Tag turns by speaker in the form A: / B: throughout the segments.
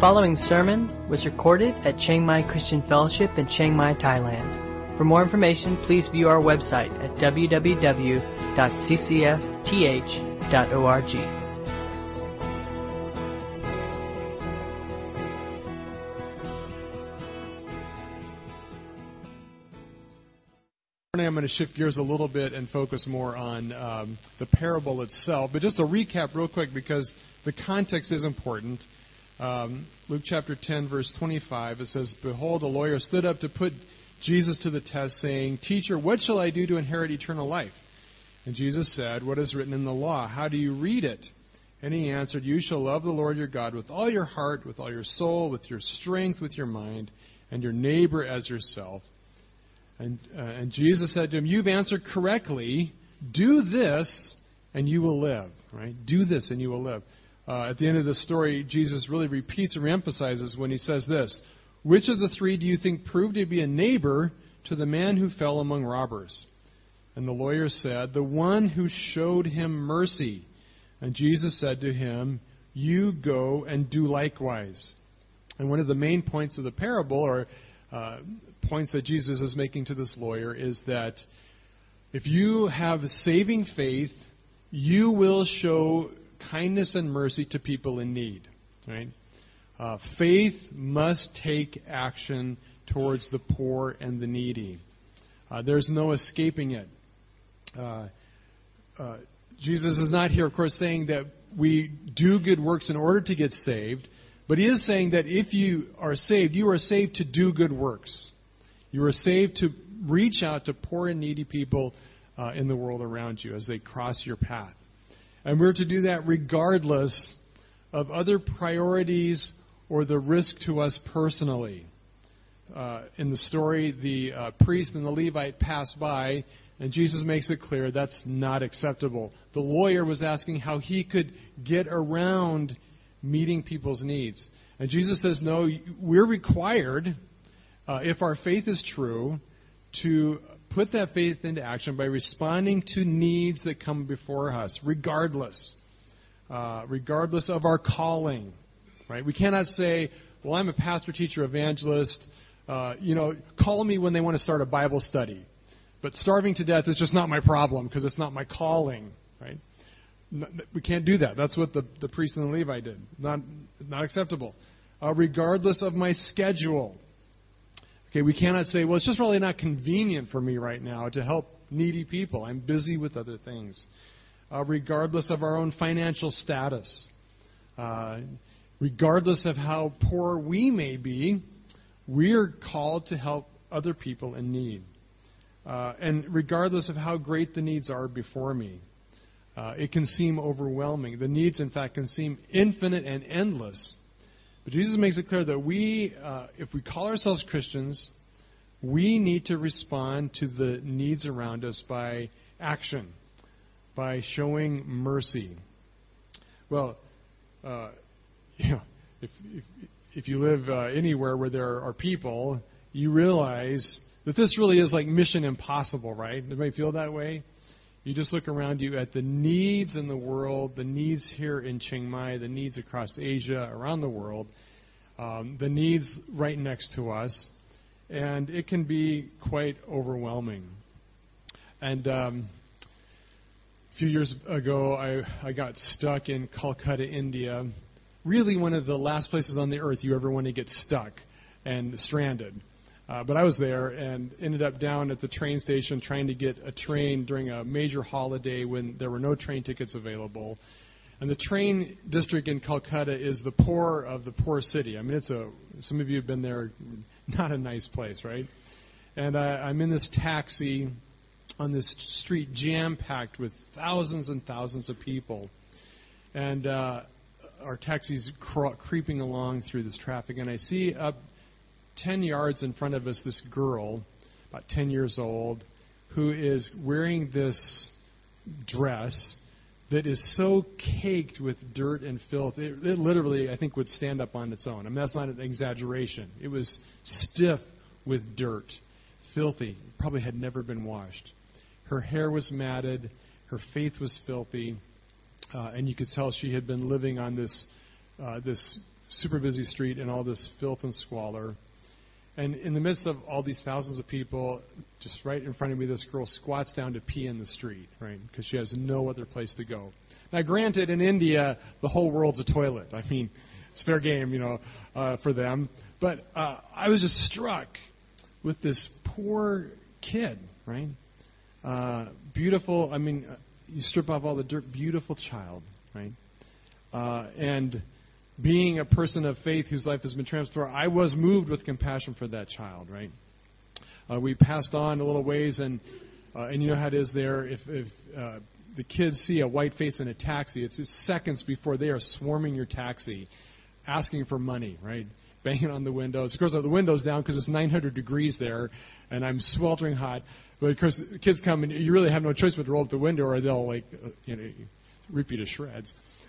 A: following sermon was recorded at Chiang Mai Christian Fellowship in Chiang Mai, Thailand. For more information, please view our website at www.ccfth.org.
B: I'm going to shift gears a little bit and focus more on um, the parable itself. But just a recap, real quick, because the context is important. Um, Luke chapter 10, verse 25, it says, Behold, a lawyer stood up to put Jesus to the test, saying, Teacher, what shall I do to inherit eternal life? And Jesus said, What is written in the law? How do you read it? And he answered, You shall love the Lord your God with all your heart, with all your soul, with your strength, with your mind, and your neighbor as yourself. And, uh, and Jesus said to him, You've answered correctly. Do this, and you will live. Right? Do this, and you will live. Uh, at the end of the story, Jesus really repeats and reemphasizes when he says this Which of the three do you think proved to be a neighbor to the man who fell among robbers? And the lawyer said, The one who showed him mercy. And Jesus said to him, You go and do likewise. And one of the main points of the parable, or uh, points that Jesus is making to this lawyer is that if you have saving faith, you will show kindness and mercy to people in need. Right? Uh, faith must take action towards the poor and the needy. Uh, there's no escaping it. Uh, uh Jesus is not here, of course, saying that we do good works in order to get saved, but he is saying that if you are saved, you are saved to do good works. You are saved to reach out to poor and needy people uh, in the world around you as they cross your path. And we're to do that regardless of other priorities or the risk to us personally. Uh, in the story, the uh, priest and the Levite pass by, and Jesus makes it clear that's not acceptable. The lawyer was asking how he could get around meeting people's needs. And Jesus says, No, we're required uh, if our faith is true, to put that faith into action by responding to needs that come before us, regardless, uh, regardless of our calling. Right? We cannot say, "Well, I'm a pastor, teacher, evangelist. Uh, you know, call me when they want to start a Bible study." But starving to death is just not my problem because it's not my calling. Right? We can't do that. That's what the, the priest and the Levite did. Not, not acceptable. Uh, regardless of my schedule. Okay, we cannot say, well, it's just really not convenient for me right now to help needy people. I'm busy with other things. Uh, regardless of our own financial status, uh, regardless of how poor we may be, we are called to help other people in need. Uh, and regardless of how great the needs are before me, uh, it can seem overwhelming. The needs, in fact, can seem infinite and endless. But Jesus makes it clear that we, uh, if we call ourselves Christians, we need to respond to the needs around us by action, by showing mercy. Well, uh, you know, if, if, if you live uh, anywhere where there are people, you realize that this really is like mission impossible, right? Anybody feel that way? You just look around you at the needs in the world, the needs here in Chiang Mai, the needs across Asia, around the world, um, the needs right next to us, and it can be quite overwhelming. And um, a few years ago, I, I got stuck in Calcutta, India. Really, one of the last places on the earth you ever want to get stuck and stranded. Uh, but I was there and ended up down at the train station trying to get a train during a major holiday when there were no train tickets available. And the train district in Calcutta is the poor of the poor city. I mean, it's a. Some of you have been there. Not a nice place, right? And I, I'm in this taxi on this street jam packed with thousands and thousands of people. And uh, our taxi's cr- creeping along through this traffic, and I see up 10 yards in front of us this girl, about 10 years old, who is wearing this dress that is so caked with dirt and filth. It, it, literally, I think, would stand up on its own. I mean, that's not an exaggeration. It was stiff with dirt, filthy, probably had never been washed. Her hair was matted, her face was filthy, uh, and you could tell she had been living on this uh, this super busy street and all this filth and squalor. And in the midst of all these thousands of people, just right in front of me, this girl squats down to pee in the street, right? Because she has no other place to go. Now, granted, in India, the whole world's a toilet. I mean, it's fair game, you know, uh, for them. But uh, I was just struck with this poor kid, right? Uh, beautiful. I mean, uh, you strip off all the dirt. Beautiful child, right? Uh, and being a person of faith whose life has been transformed, I was moved with compassion for that child, right? Uh, we passed on a little ways, and uh, and you know how it is there. If, if uh, the kids see a white face in a taxi, it's just seconds before they are swarming your taxi, asking for money, right? Banging on the windows. Of course, the windows down because it's 900 degrees there, and I'm sweltering hot. But of course, kids come and you really have no choice but to roll up the window, or they'll like, uh, you know, rip you to shreds. Uh,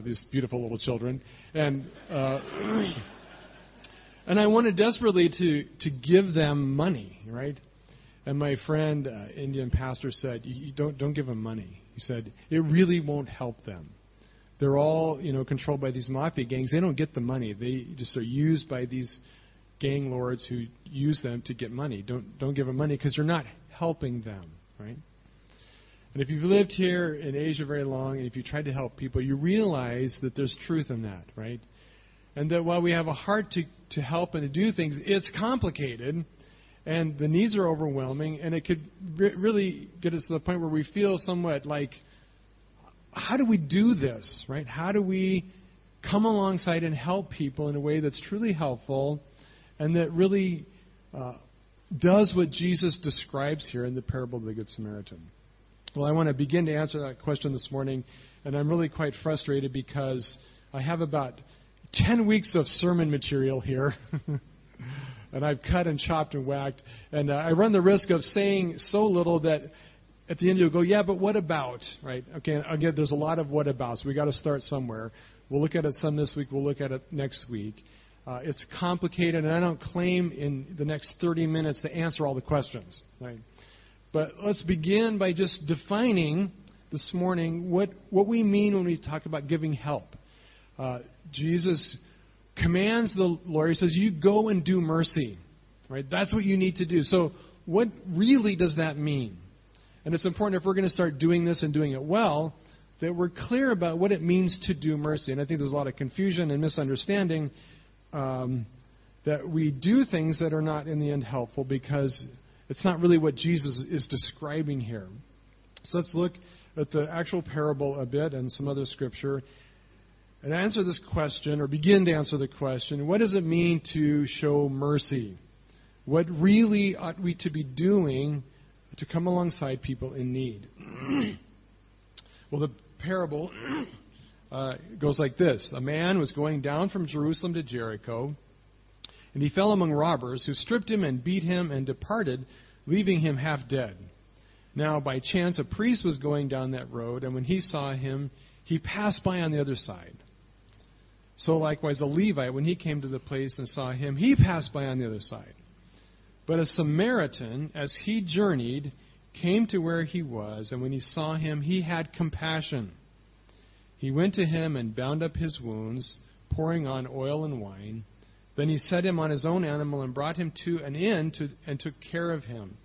B: these beautiful little children, and uh, and I wanted desperately to to give them money, right? And my friend, uh, Indian pastor, said, you, "Don't don't give them money." He said, "It really won't help them. They're all you know controlled by these mafia gangs. They don't get the money. They just are used by these gang lords who use them to get money. Don't don't give them money because you're not helping them, right?" And if you've lived here in Asia very long, and if you tried to help people, you realize that there's truth in that, right? And that while we have a heart to, to help and to do things, it's complicated, and the needs are overwhelming, and it could re- really get us to the point where we feel somewhat like, how do we do this, right? How do we come alongside and help people in a way that's truly helpful and that really uh, does what Jesus describes here in the parable of the Good Samaritan? Well, I want to begin to answer that question this morning, and I'm really quite frustrated because I have about 10 weeks of sermon material here. and I've cut and chopped and whacked. And uh, I run the risk of saying so little that at the end you'll go, yeah, but what about? Right? Okay, again, there's a lot of what abouts. we got to start somewhere. We'll look at it some this week. We'll look at it next week. Uh, it's complicated, and I don't claim in the next 30 minutes to answer all the questions. Right? But let's begin by just defining this morning what, what we mean when we talk about giving help. Uh, Jesus commands the Lord, he says, You go and do mercy. Right? That's what you need to do. So, what really does that mean? And it's important if we're going to start doing this and doing it well, that we're clear about what it means to do mercy. And I think there's a lot of confusion and misunderstanding um, that we do things that are not in the end helpful because it's not really what Jesus is describing here. So let's look at the actual parable a bit and some other scripture and answer this question, or begin to answer the question what does it mean to show mercy? What really ought we to be doing to come alongside people in need? well, the parable uh, goes like this A man was going down from Jerusalem to Jericho and he fell among robbers, who stripped him and beat him and departed, leaving him half dead. Now, by chance, a priest was going down that road, and when he saw him, he passed by on the other side. So, likewise, a Levite, when he came to the place and saw him, he passed by on the other side. But a Samaritan, as he journeyed, came to where he was, and when he saw him, he had compassion. He went to him and bound up his wounds, pouring on oil and wine. Then he set him on his own animal and brought him to an inn to, and took care of him.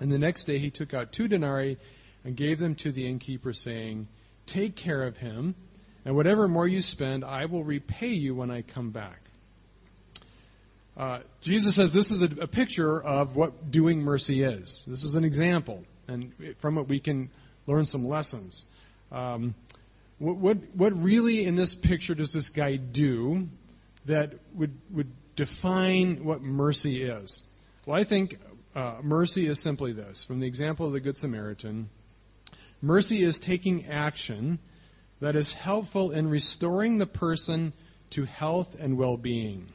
B: And the next day he took out two denarii and gave them to the innkeeper, saying, Take care of him, and whatever more you spend, I will repay you when I come back. Uh, Jesus says this is a, a, picture of what doing mercy is. This is an example, and from it we can learn some lessons. Um, what, what, what really in this picture does this guy do that would, would define what mercy is? Well, I think uh, mercy is simply this. From the example of the Good Samaritan, mercy is taking action that is helpful in restoring the person to health and well being.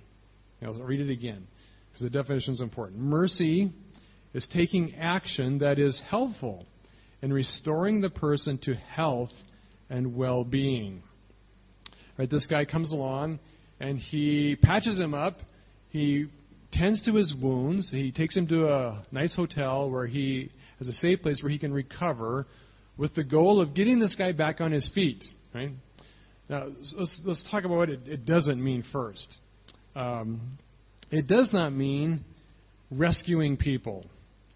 B: I'll read it again because the definition is important. Mercy is taking action that is helpful in restoring the person to health and well being. Right, this guy comes along and he patches him up. He tends to his wounds. He takes him to a nice hotel where he has a safe place where he can recover with the goal of getting this guy back on his feet, right? Now, let's, let's talk about what it, it doesn't mean first. Um, it does not mean rescuing people.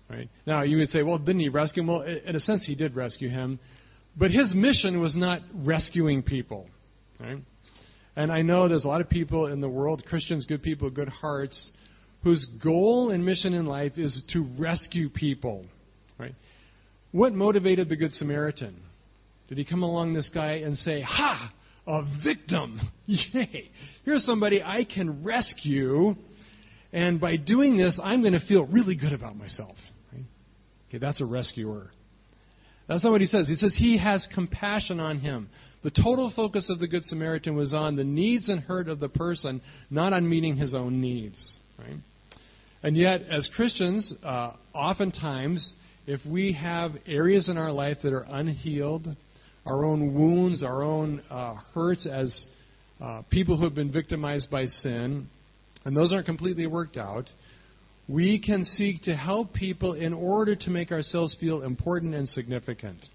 B: Right? Now, you would say, well, didn't he rescue him? Well, in a sense, he did rescue him. But his mission was not rescuing people. Right? And I know there's a lot of people in the world, Christians, good people, good hearts, whose goal and mission in life is to rescue people. Right? What motivated the Good Samaritan? Did he come along this guy and say, Ha! A victim! Yay! Here's somebody I can rescue, and by doing this, I'm going to feel really good about myself. Right? Okay, that's a rescuer. That's not what he says. He says he has compassion on him. The total focus of the Good Samaritan was on the needs and hurt of the person, not on meeting his own needs. Right? And yet, as Christians, uh, oftentimes, if we have areas in our life that are unhealed, our own wounds, our own uh, hurts as uh, people who have been victimized by sin, and those aren't completely worked out, we can seek to help people in order to make ourselves feel important and significant.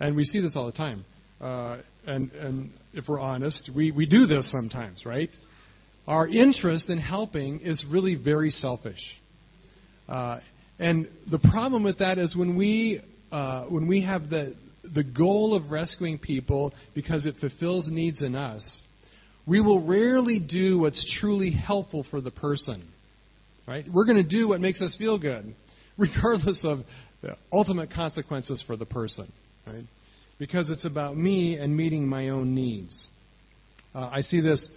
B: And we see this all the time. Uh, and, and if we're honest, we, we do this sometimes, right? Our interest in helping is really very selfish. Uh, and the problem with that is when we, uh, when we have the, the goal of rescuing people because it fulfills needs in us, we will rarely do what's truly helpful for the person. Right? We're going to do what makes us feel good, regardless of the ultimate consequences for the person. Right? Because it's about me and meeting my own needs. Uh, I see this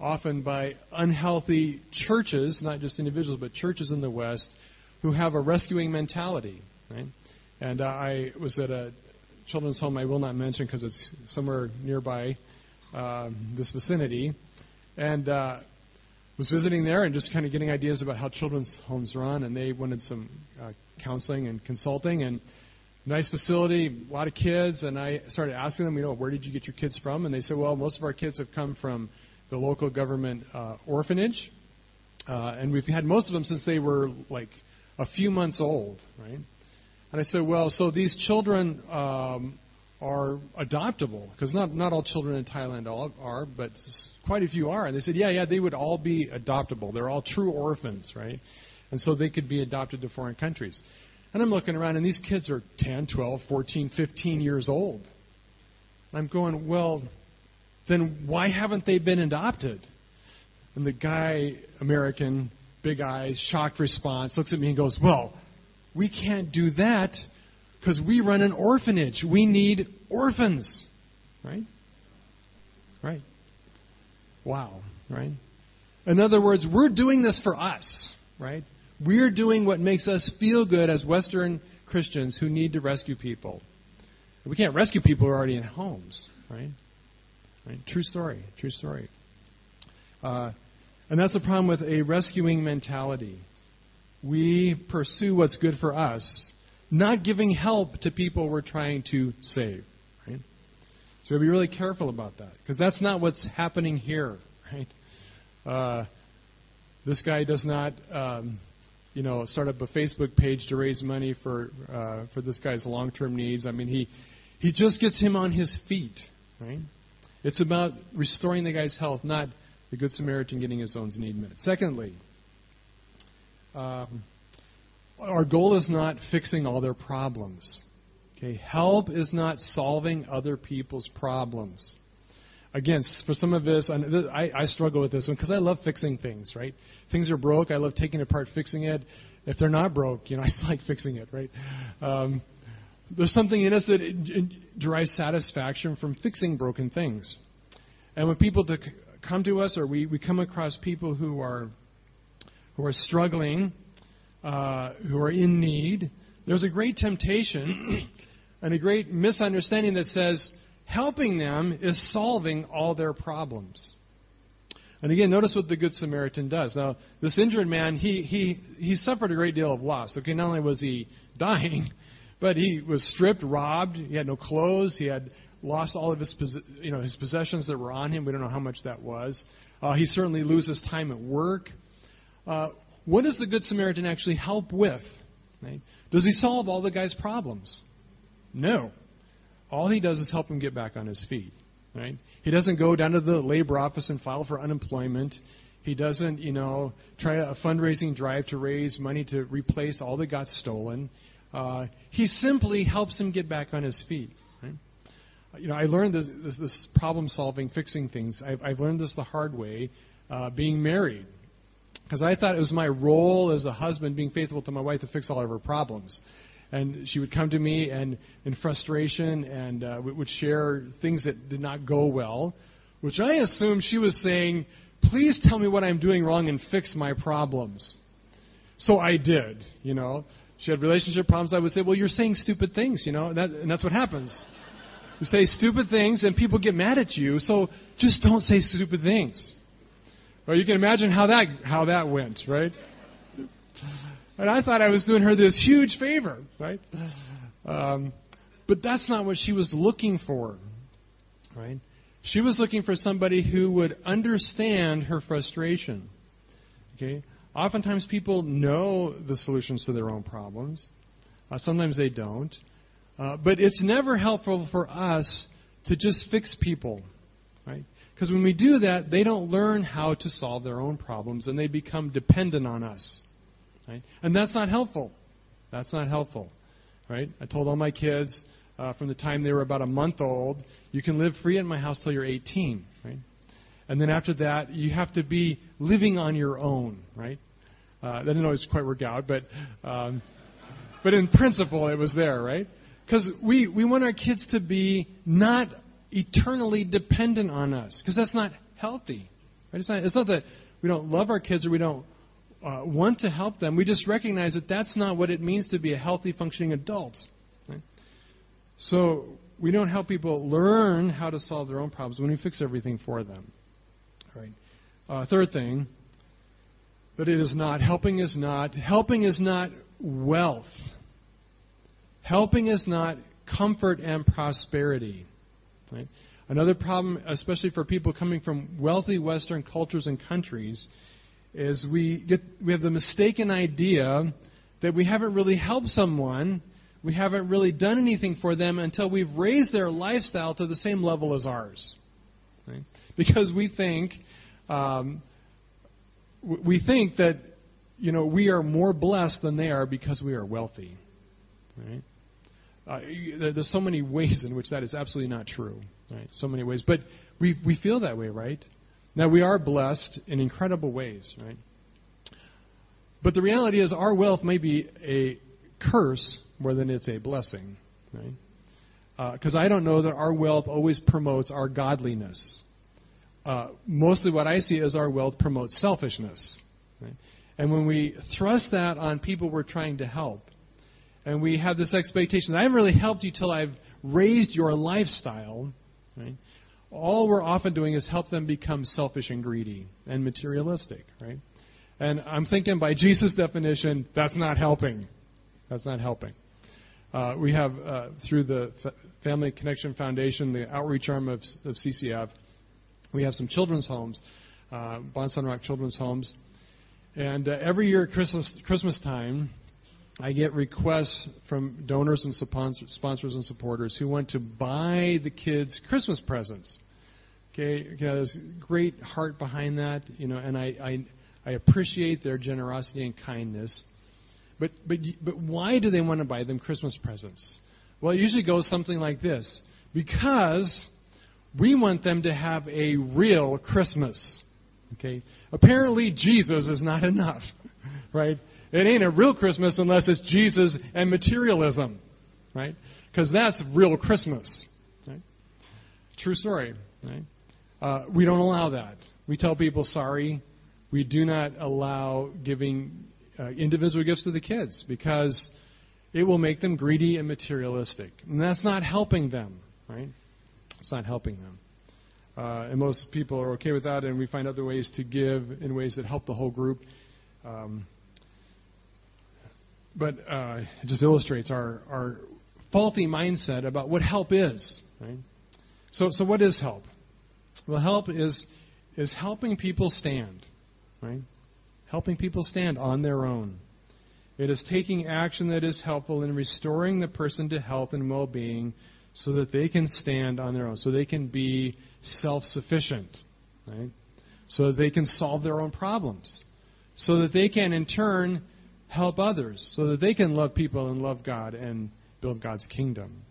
B: often by unhealthy churches, not just individuals, but churches in the West, who have a rescuing mentality. Right? And uh, I was at a children's home I will not mention because it's somewhere nearby uh, this vicinity, and uh, was visiting there and just kind of getting ideas about how children's homes run, and they wanted some uh, counseling and consulting and nice facility, a lot of kids, and I started asking them, you know, where did you get your kids from? And they said, well, most of our kids have come from the local government uh, orphanage, uh, and we've had most of them since they were like a few months old, right? And I said, well, so these children um, are adoptable because not not all children in Thailand are, but quite a few are. And they said, yeah, yeah, they would all be adoptable. They're all true orphans, right? And so they could be adopted to foreign countries. And I'm looking around, and these kids are 10, 12, 14, 15 years old. And I'm going, well, then why haven't they been adopted? And the guy, American, big eyes, shocked response, looks at me and goes, well, we can't do that because we run an orphanage. We need orphans. Right? Right. Wow. Right? In other words, we're doing this for us. Right? We're doing what makes us feel good as Western Christians who need to rescue people. We can't rescue people who are already in homes. Right? Right? True story. True story. Uh, and that's the problem with a rescuing mentality. We pursue what's good for us not giving help to people we're trying to save. Right? So be really careful about that because that's not what's happening here. Right? Uh, this guy does not, um, you know, start up a Facebook page to raise money for uh, for this guy's long-term needs. I mean, he he just gets him on his feet. Right? It's about restoring the guy's health, not the Good Samaritan getting his own need met. Secondly. Um, our goal is not fixing all their problems. Okay, help is not solving other people's problems. Again, for some of this, I, I struggle with this one because I love fixing things. Right? Things are broke. I love taking it apart, fixing it. If they're not broke, you know, I still like fixing it. Right? Um, there's something in us that it, it derives satisfaction from fixing broken things. And when people to come to us, or we, we come across people who are who are struggling uh, who are in need, there's a great temptation and a great misunderstanding that says helping them is solving all their problems. And again, notice what the Good Samaritan does. Now, this injured man, he, he, he suffered a great deal of loss. Okay, not only was he dying, but he was stripped, robbed. He had no clothes. He had lost all of his, you know, his possessions that were on him. We don't know how much that was. Uh, he certainly loses time at work. Uh, what does the Good Samaritan actually help with? Right? Does he solve all the guy's problems? No. All he does is help him get back on his feet. Right? He doesn't go down to the labor office and file for unemployment. He doesn't, you know, try a fundraising drive to raise money to replace all that got stolen. Uh, he simply helps him get back on his feet. Right? You know, I learned this, this, this problem solving, fixing things. I've, I've learned this the hard way, uh, being married, because I thought it was my role as a husband, being faithful to my wife, to fix all of her problems. And she would come to me and in frustration and uh, would share things that did not go well, which I assumed she was saying, "Please tell me what I'm doing wrong and fix my problems." So I did, you know she had relationship problems, I would say, well, you're saying stupid things, you know, and, that, and that's what happens. You say stupid things, and people get mad at you, so just don't say stupid things. Well, you can imagine how that how that went, right? And I thought I was doing her this huge favor, right? Um, but that's not what she was looking for, right? She was looking for somebody who would understand her frustration. Okay, Oftentimes, people know the solutions to their own problems. Uh, sometimes they don't. Uh, but it's never helpful for us to just fix people, right? Because when we do that, they don't learn how to solve their own problems and they become dependent on us, right? And that's not helpful. That's not helpful, right? I told all my kids uh, from the time they were about a month old, you can live free at my house till you're 18, right? And then after that, you have to be living on your own, right? Uh, that didn't always quite work out, but um, but in principle, it was there, right? Because we we want our kids to be not eternally dependent on us, because that's not healthy. Right? It's not. It's not that we don't love our kids or we don't uh, want to help them. We just recognize that that's not what it means to be a healthy, functioning adult. Right? So we don't help people learn how to solve their own problems when we fix everything for them. Right. Uh, third thing, but it is not. Helping is not. Helping is not wealth. Helping is not comfort and prosperity. Right? Another problem, especially for people coming from wealthy Western cultures and countries, is we get we have the mistaken idea that we haven't really helped someone, we haven't really done anything for them until we've raised their lifestyle to the same level as ours. Right? Because we think um, we think that you know we are more blessed than they are because we are wealthy. Right? Uh, there's so many ways in which that is absolutely not true. Right? So many ways, but we we feel that way, right? Now we are blessed in incredible ways, right? But the reality is, our wealth may be a curse more than it's a blessing, right? Because uh, I don't know that our wealth always promotes our godliness uh, mostly what I see is our wealth promotes selfishness. Right? And when we thrust that on people we're trying to help, and we have this expectation, I haven't really helped you till I've raised your lifestyle, right? All we're often doing is help them become selfish and greedy and materialistic, right? And I'm thinking by Jesus' definition, that's not helping. That's not helping. Uh, we have, uh, through the F- Family Connection Foundation, the outreach arm of, of CCF, we have some children's homes, uh, Bon Sun Rock Children's Homes. And uh, every year Christmas, Christmas time, I get requests from donors and sponsors and supporters who want to buy the kids Christmas presents. Okay, you know, there's great heart behind that, you know, and I, I, I appreciate their generosity and kindness. But, but, but why do they want to buy them Christmas presents? Well, it usually goes something like this because we want them to have a real Christmas. Okay? Apparently, Jesus is not enough, right? It ain't a real Christmas unless it's Jesus and materialism, right? Because that's real Christmas. Right? True story, right? Uh, we don't allow that. We tell people, sorry, we do not allow giving uh, individual gifts to the kids because it will make them greedy and materialistic. And that's not helping them, right? It's not helping them. Uh, and most people are okay with that, and we find other ways to give in ways that help the whole group. Um, but uh, it just illustrates our, our faulty mindset about what help is. Right? So, so what is help? Well, help is is helping people stand, right? Helping people stand on their own. It is taking action that is helpful in restoring the person to health and well-being so that they can stand on their own, so they can be self sufficient, right? So that they can solve their own problems, so that they can, in turn, help others, so that they can love people and love God and build God's kingdom,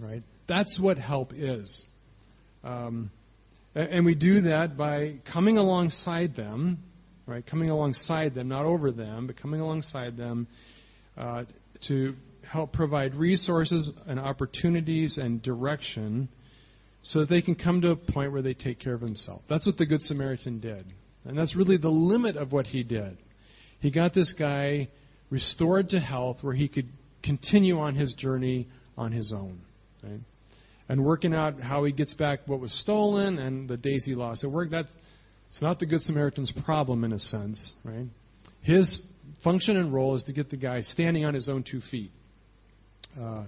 B: right? That's what help is. Um, and we do that by coming alongside them, right? Coming alongside them, not over them, but coming alongside them uh, to help provide resources and opportunities and direction so that they can come to a point where they take care of themselves. That's what the Good Samaritan did. And that's really the limit of what he did. He got this guy restored to health where he could continue on his journey on his own. Right? And working out how he gets back what was stolen and the days he lost at work. That, it's not the Good Samaritan's problem in a sense. Right? His function and role is to get the guy standing on his own two feet uh,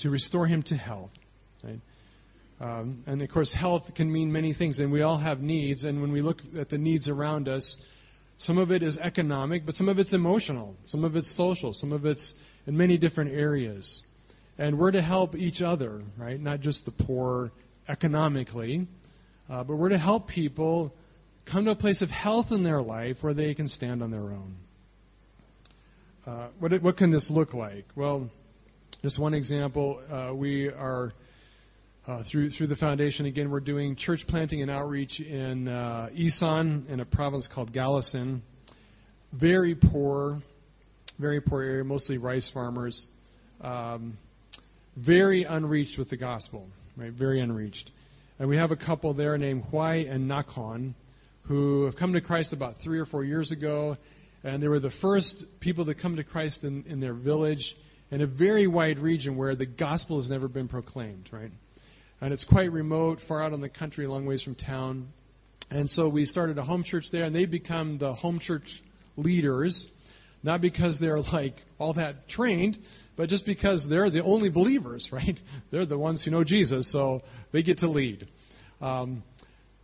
B: to restore him to health. Right? Um, and of course, health can mean many things, and we all have needs. And when we look at the needs around us, some of it is economic, but some of it's emotional, some of it's social, some of it's in many different areas. And we're to help each other, right? Not just the poor economically, uh, but we're to help people come to a place of health in their life where they can stand on their own. Uh, what, what can this look like? Well, just one example, uh, we are uh, through through the foundation again. We're doing church planting and outreach in uh, Isan, in a province called Kalasin. Very poor, very poor area, mostly rice farmers. Um, very unreached with the gospel, right? Very unreached. And we have a couple there named Huai and Nakon who have come to Christ about three or four years ago, and they were the first people to come to Christ in, in their village in a very wide region where the gospel has never been proclaimed, right? And it's quite remote, far out in the country, a long ways from town. And so we started a home church there, and they become the home church leaders, not because they're like all that trained, but just because they're the only believers, right? They're the ones who know Jesus, so they get to lead. Um,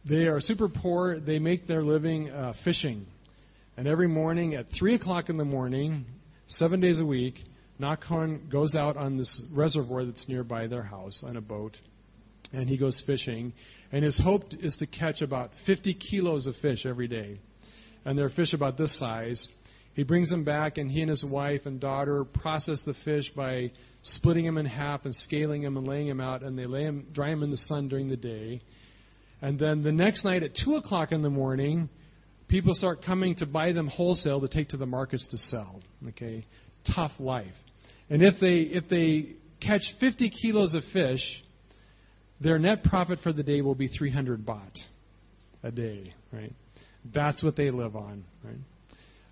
B: they are super poor. They make their living uh, fishing. And every morning at 3 o'clock in the morning, seven days a week, Nakhon goes out on this reservoir that's nearby their house on a boat, and he goes fishing. And his hope is to catch about 50 kilos of fish every day. And they're fish about this size. He brings them back, and he and his wife and daughter process the fish by splitting them in half and scaling them and laying them out, and they lay them, dry them in the sun during the day. And then the next night at 2 o'clock in the morning, people start coming to buy them wholesale to take to the markets to sell. Okay, tough life. And if they if they catch 50 kilos of fish, their net profit for the day will be 300 baht a day, right? That's what they live on, right?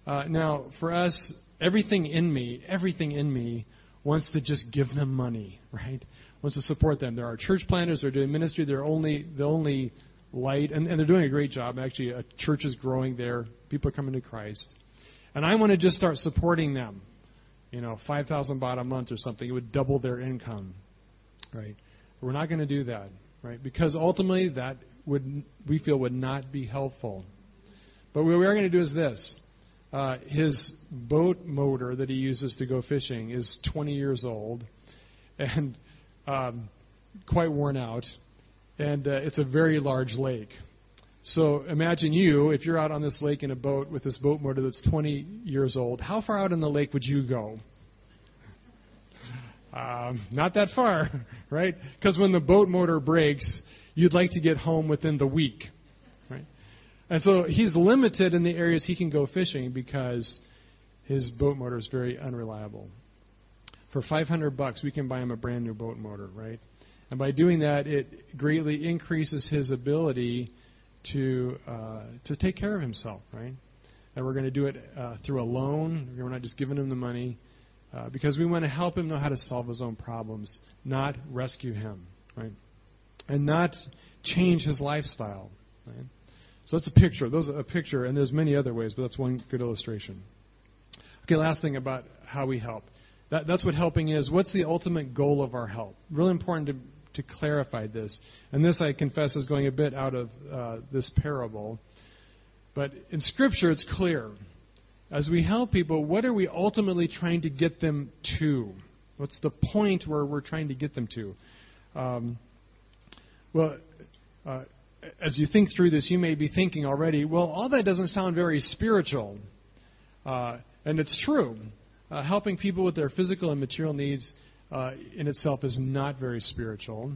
B: Uh, now, for us, everything in me, everything in me wants to just give them money, right? Wants to support them. There are our church planters. They're doing ministry. They're only the only light, and, and they're doing a great job. Actually, a church is growing there. People are coming to Christ, and I want to just start supporting them. You know, five thousand baht a month or something. It would double their income, right? We're not going to do that, right? Because ultimately, that would we feel would not be helpful. But what we are going to do is this: uh, his boat motor that he uses to go fishing is 20 years old, and um, quite worn out, and uh, it's a very large lake. So imagine you, if you're out on this lake in a boat with this boat motor that's 20 years old, how far out in the lake would you go? Um, not that far, right? Because when the boat motor breaks, you'd like to get home within the week, right? And so he's limited in the areas he can go fishing because his boat motor is very unreliable. For 500 bucks, we can buy him a brand new boat motor, right? And by doing that, it greatly increases his ability to uh, to take care of himself, right? And we're going to do it uh, through a loan. We're not just giving him the money uh, because we want to help him know how to solve his own problems, not rescue him, right? And not change his lifestyle, right? So that's a picture. Those are a picture, and there's many other ways, but that's one good illustration. Okay, last thing about how we help. That, that's what helping is. What's the ultimate goal of our help? Really important to to clarify this. And this, I confess, is going a bit out of uh, this parable. But in Scripture, it's clear. As we help people, what are we ultimately trying to get them to? What's the point where we're trying to get them to? Um, well, uh, as you think through this, you may be thinking already, well, all that doesn't sound very spiritual. Uh, and it's true. Uh, helping people with their physical and material needs uh, in itself is not very spiritual.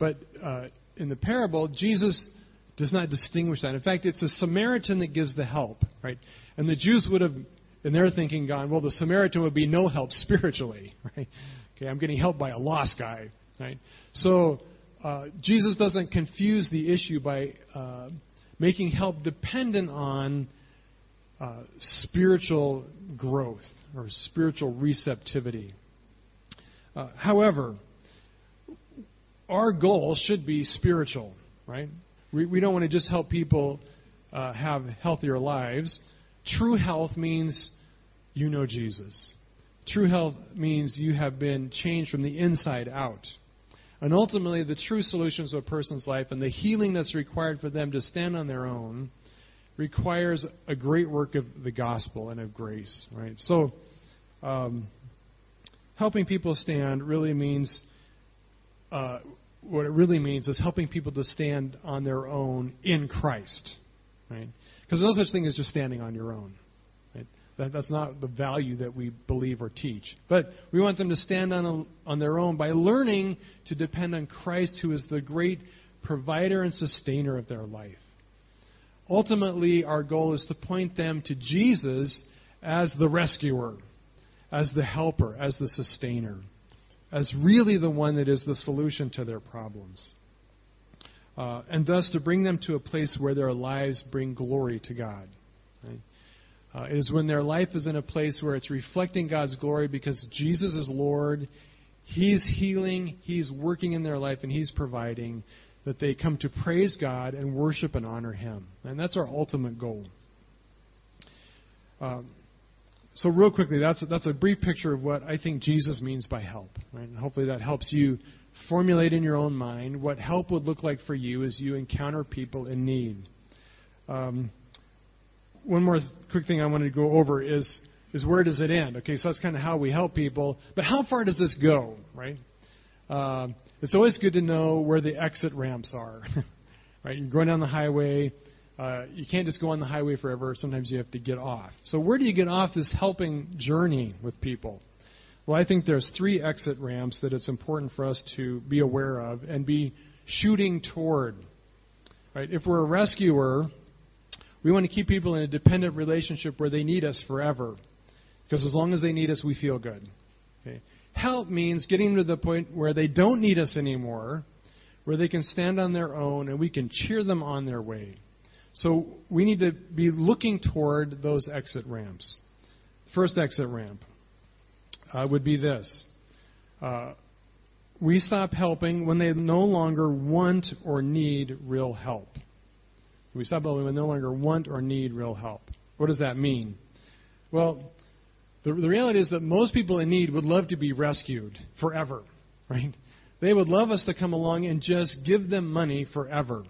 B: But uh, in the parable, Jesus does not distinguish that. In fact, it's a Samaritan that gives the help, right? And the Jews would have, in their thinking, gone, well, the Samaritan would be no help spiritually, right? Okay, I'm getting helped by a lost guy, right? So uh, Jesus doesn't confuse the issue by uh, making help dependent on uh, spiritual growth or spiritual receptivity. Uh, however, our goal should be spiritual, right? We, don't want to just help people uh, have healthier lives. True health means you know Jesus. True health means you have been changed from the inside out. And ultimately, the true solutions of a person's life and the healing that's required for them to stand on their own requires a great work of the gospel and of grace, right? So, um, helping people stand really means uh, what it really means is helping people to stand on their own in Christ, right? Because no such thing as just standing on your own. Right? That, that's not the value that we believe or teach. But we want them to stand on, a, on their own by learning to depend on Christ, who is the great provider and sustainer of their life. Ultimately, our goal is to point them to Jesus as the rescuer, as the helper, as the sustainer as really the one that is the solution to their problems. Uh, and thus to bring them to a place where their lives bring glory to God. Right? Uh, it is when their life is in a place where it's reflecting God's glory because Jesus is Lord, He's healing, He's working in their life, and He's providing, that they come to praise God and worship and honor Him. And that's our ultimate goal. Um, so real quickly, that's that's a brief picture of what I think Jesus means by help. Right? And hopefully that helps you formulate in your own mind what help would look like for you as you encounter people in need. Um, one more quick thing I wanted to go over is is where does it end? Okay, so that's kind of how we help people, but how far does this go? Right? Uh, it's always good to know where the exit ramps are. right? You're going down the highway uh, you can't just go on the highway forever. Sometimes you have to get off. So where do you get off this helping journey with people? Well, I think there's three exit ramps that it's important for us to be aware of and be shooting toward. Right? If we're a rescuer, we want to keep people in a dependent relationship where they need us forever. Because as long as they need us, we feel good. Okay? Help means getting to the point where they don't need us anymore, where they can stand on their own and we can cheer them on their way. So we need to be looking toward those exit ramps. First exit ramp uh, would be this. Uh, we stop helping when they no longer want or need real help. We stop helping when they no longer want or need real help. What does that mean? Well, the, the reality is that most people in need would love to be rescued forever, right? They would love us to come along and just give them money forever.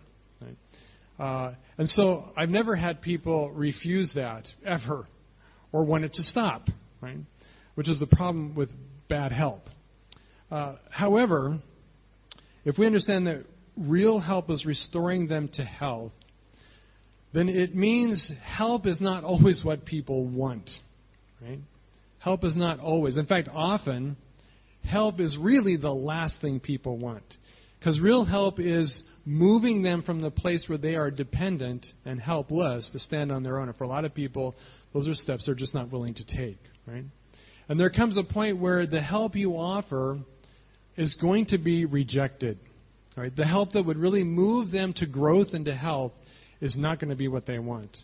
B: Uh, and so I've never had people refuse that ever or want it to stop, right? Which is the problem with bad help. Uh, however, if we understand that real help is restoring them to health, then it means help is not always what people want, right? Help is not always. In fact, often, help is really the last thing people want. Because real help is moving them from the place where they are dependent and helpless to stand on their own. And for a lot of people, those are steps they're just not willing to take, right? And there comes a point where the help you offer is going to be rejected. Right? The help that would really move them to growth and to health is not going to be what they want.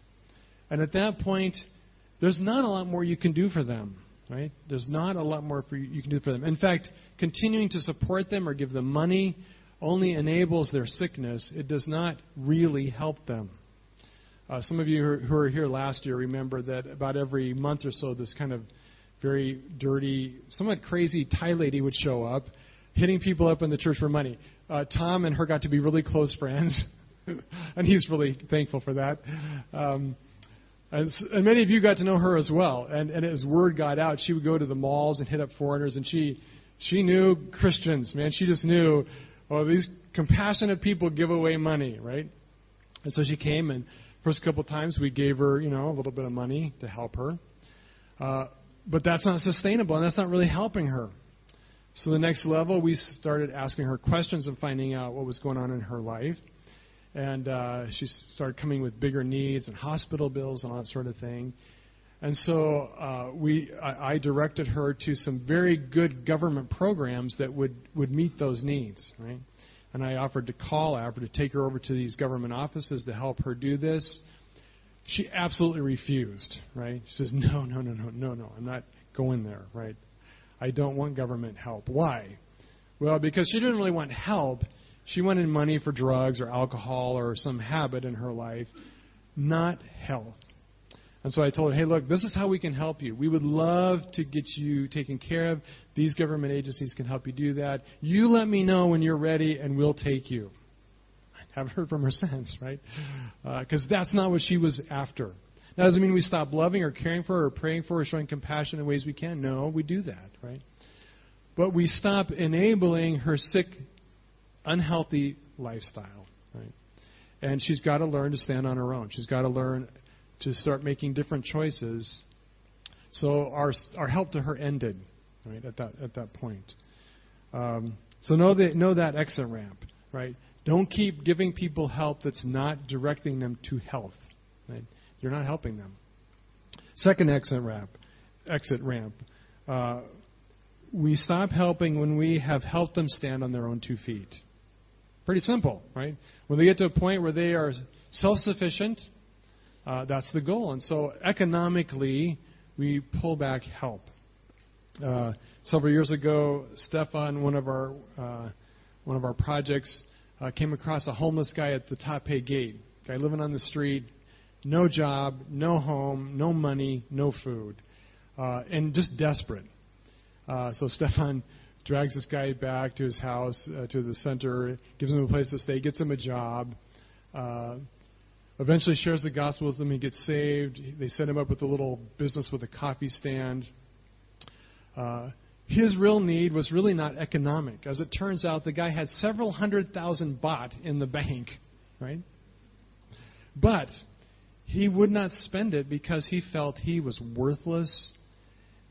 B: And at that point, there's not a lot more you can do for them. Right? There's not a lot more you, you can do for them. In fact, continuing to support them or give them money only enables their sickness, it does not really help them. Uh, some of you who were here last year remember that about every month or so, this kind of very dirty, somewhat crazy Thai lady would show up, hitting people up in the church for money. Uh, Tom and her got to be really close friends, and he's really thankful for that. Um, and, and many of you got to know her as well. And, and as word got out, she would go to the malls and hit up foreigners, and she she knew Christians, man. She just knew oh, these compassionate people give away money, right? And so she came, and first couple times we gave her, you know, a little bit of money to help her. Uh, but that's not sustainable, and that's not really helping her. So the next level, we started asking her questions and finding out what was going on in her life. And uh, she started coming with bigger needs and hospital bills and all that sort of thing. And so uh, we, I, I directed her to some very good government programs that would, would meet those needs, right? And I offered to call, offered to take her over to these government offices to help her do this. She absolutely refused, right? She says, no, no, no, no, no, no, I'm not going there, right? I don't want government help. Why? Well, because she didn't really want help. She wanted money for drugs or alcohol or some habit in her life, not health. And so I told her, hey, look, this is how we can help you. We would love to get you taken care of. These government agencies can help you do that. You let me know when you're ready, and we'll take you. I haven't heard from her since, right? Because uh, that's not what she was after. That doesn't mean we stop loving or caring for her or praying for her or showing compassion in ways we can. No, we do that, right? But we stop enabling her sick, unhealthy lifestyle, right? And she's got to learn to stand on her own. She's got to learn to start making different choices. So our our help to her ended, right at that at that point. Um, so know that know that exit ramp, right? Don't keep giving people help that's not directing them to health. Right? You're not helping them. Second exit ramp. Exit ramp. Uh, we stop helping when we have helped them stand on their own two feet. Pretty simple, right? When they get to a point where they are self sufficient, uh, that's the goal. And so economically, we pull back help. Uh, several years ago, Stefan, one of our uh, one of our projects, uh, came across a homeless guy at the Tha Phae gate. Guy living on the street, no job, no home, no money, no food, uh, and just desperate. Uh, so Stefan drags this guy back to his house, uh, to the center, gives him a place to stay, gets him a job. Uh, eventually shares the gospel with him. He gets saved. They set him up with a little business with a coffee stand. Uh, his real need was really not economic. As it turns out, the guy had several hundred thousand baht in the bank, right? But he would not spend it because he felt he was worthless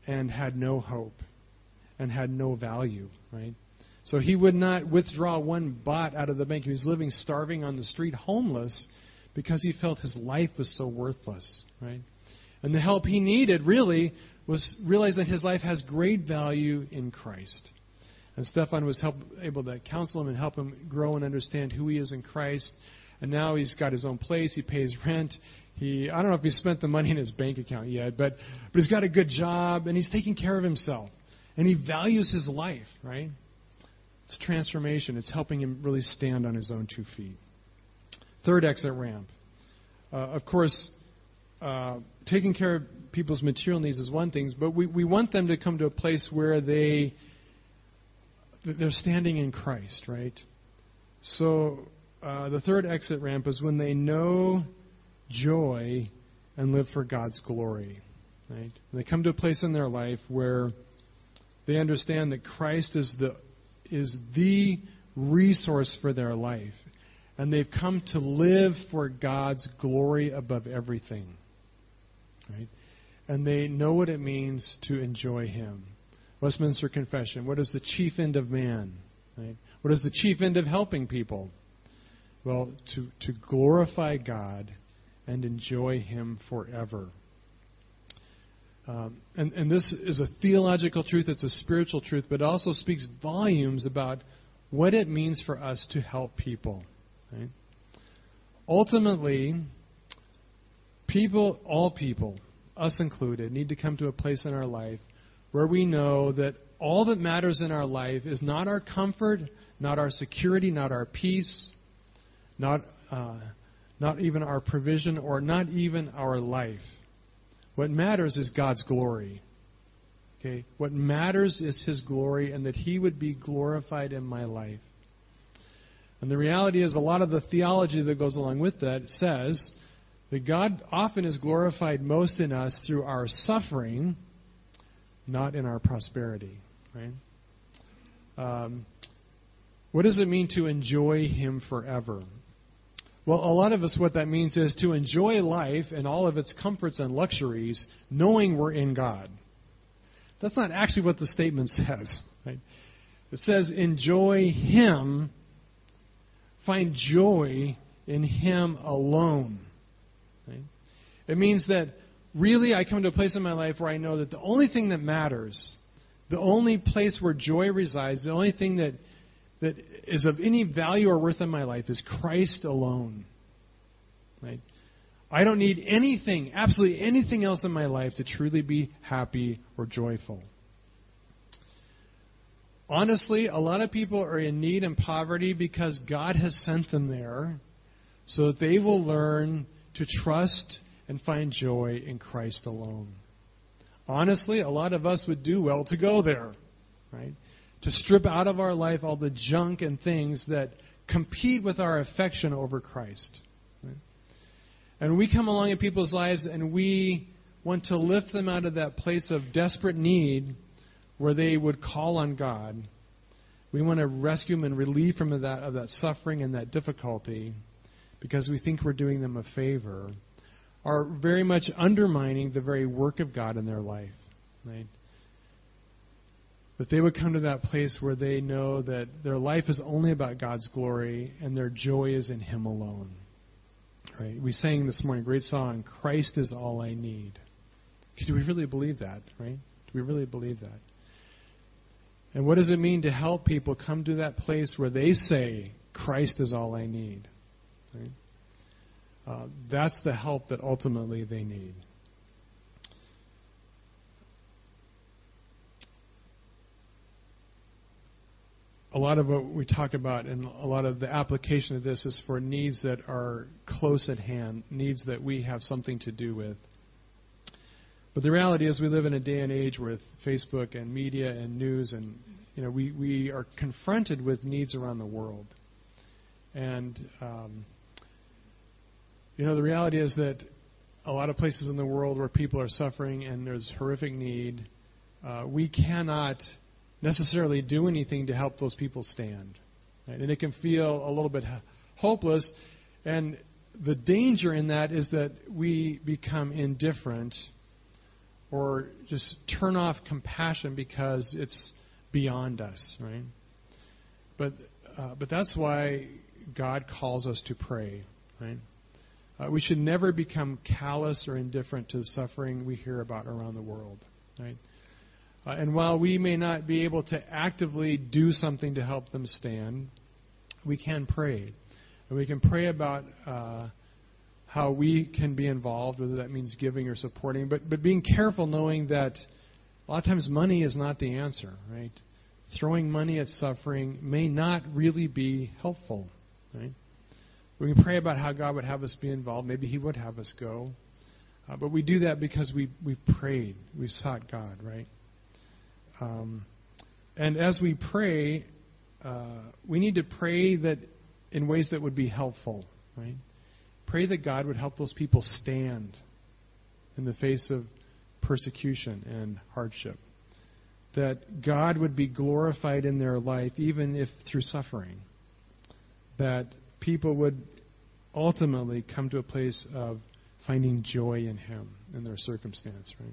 B: and had no hope and had no value, right? So he would not withdraw one baht out of the bank. He was living starving on the street, homeless, because he felt his life was so worthless, right? And the help he needed really was realize that his life has great value in Christ. And Stefan was help, able to counsel him and help him grow and understand who he is in Christ. And now he's got his own place. He pays rent. He, I don't know if he spent the money in his bank account yet, but, but he's got a good job and he's taking care of himself. And he values his life, right? It's transformation. It's helping him really stand on his own two feet. Third exit ramp. Uh, of course, uh, taking care of people's material needs is one thing, but we, we want them to come to a place where they they're standing in Christ, right? So uh, the third exit ramp is when they know joy and live for God's glory. Right? When they come to a place in their life where they understand that Christ is the is the resource for their life, and they've come to live for God's glory above everything. Right? And they know what it means to enjoy Him. Westminster Confession. What is the chief end of man? Right? What is the chief end of helping people? Well, to, to glorify God and enjoy Him forever. Um, and, and this is a theological truth, it's a spiritual truth, but it also speaks volumes about what it means for us to help people. Right? Ultimately, people, all people, us included, need to come to a place in our life where we know that all that matters in our life is not our comfort, not our security, not our peace, not, uh, not even our provision, or not even our life. What matters is God's glory. Okay? What matters is His glory and that He would be glorified in my life. And the reality is, a lot of the theology that goes along with that says that God often is glorified most in us through our suffering, not in our prosperity. Right? Um, What does it mean to enjoy Him forever? Well, a lot of us, what that means is to enjoy life and all of its comforts and luxuries, knowing we're in God. That's not actually what the statement says. Right? It says, enjoy Him, find joy in Him alone. Right? It means that really I come to a place in my life where I know that the only thing that matters, the only place where joy resides, the only thing that that is of any value or worth in my life is Christ alone. Right? I don't need anything, absolutely anything else in my life to truly be happy or joyful. Honestly, a lot of people are in need and poverty because God has sent them there so that they will learn to trust and find joy in Christ alone. Honestly, a lot of us would do well to go there, right? to strip out of our life all the junk and things that compete with our affection over Christ. And we come along in people's lives and we want to lift them out of that place of desperate need where they would call on God. We want to rescue them and relieve them of that, of that suffering and that difficulty because we think we're doing them a favor, are very much undermining the very work of God in their life. Right? that they would come to that place where they know that their life is only about God's glory and their joy is in Him alone. Right? We sang this morning a great song, Christ is all I need. Do we really believe that, right? Do we really believe that? And what does it mean to help people come to that place where they say, Christ is all I need? Right? Uh, that's the help that ultimately they need. a lot of what we talk about and a lot of the application of this is for needs that are close at hand, needs that we have something to do with. But the reality is we live in a day and age with Facebook and media and news and you know we, we are confronted with needs around the world. And um, you know the reality is that a lot of places in the world where people are suffering and there's horrific need, uh, we cannot necessarily do anything to help those people stand. Right? And it can feel a little bit hopeless. And the danger in that is that we become indifferent or just turn off compassion because it's beyond us, right? But uh, but that's why God calls us to pray, right? Uh, we should never become callous or indifferent to the suffering we hear about around the world, right? Uh, and while we may not be able to actively do something to help them stand, we can pray. And we can pray about uh, how we can be involved, whether that means giving or supporting, but, but being careful knowing that a lot of times money is not the answer, right? Throwing money at suffering may not really be helpful, right? We can pray about how God would have us be involved. Maybe He would have us go. Uh, but we do that because we, we've prayed. We've sought God, right? Um, and as we pray, uh, we need to pray that in ways that would be helpful, right? Pray that God would help those people stand in the face of persecution and hardship. That God would be glorified in their life, even if through suffering. That people would ultimately come to a place of finding joy in Him in their circumstance, right?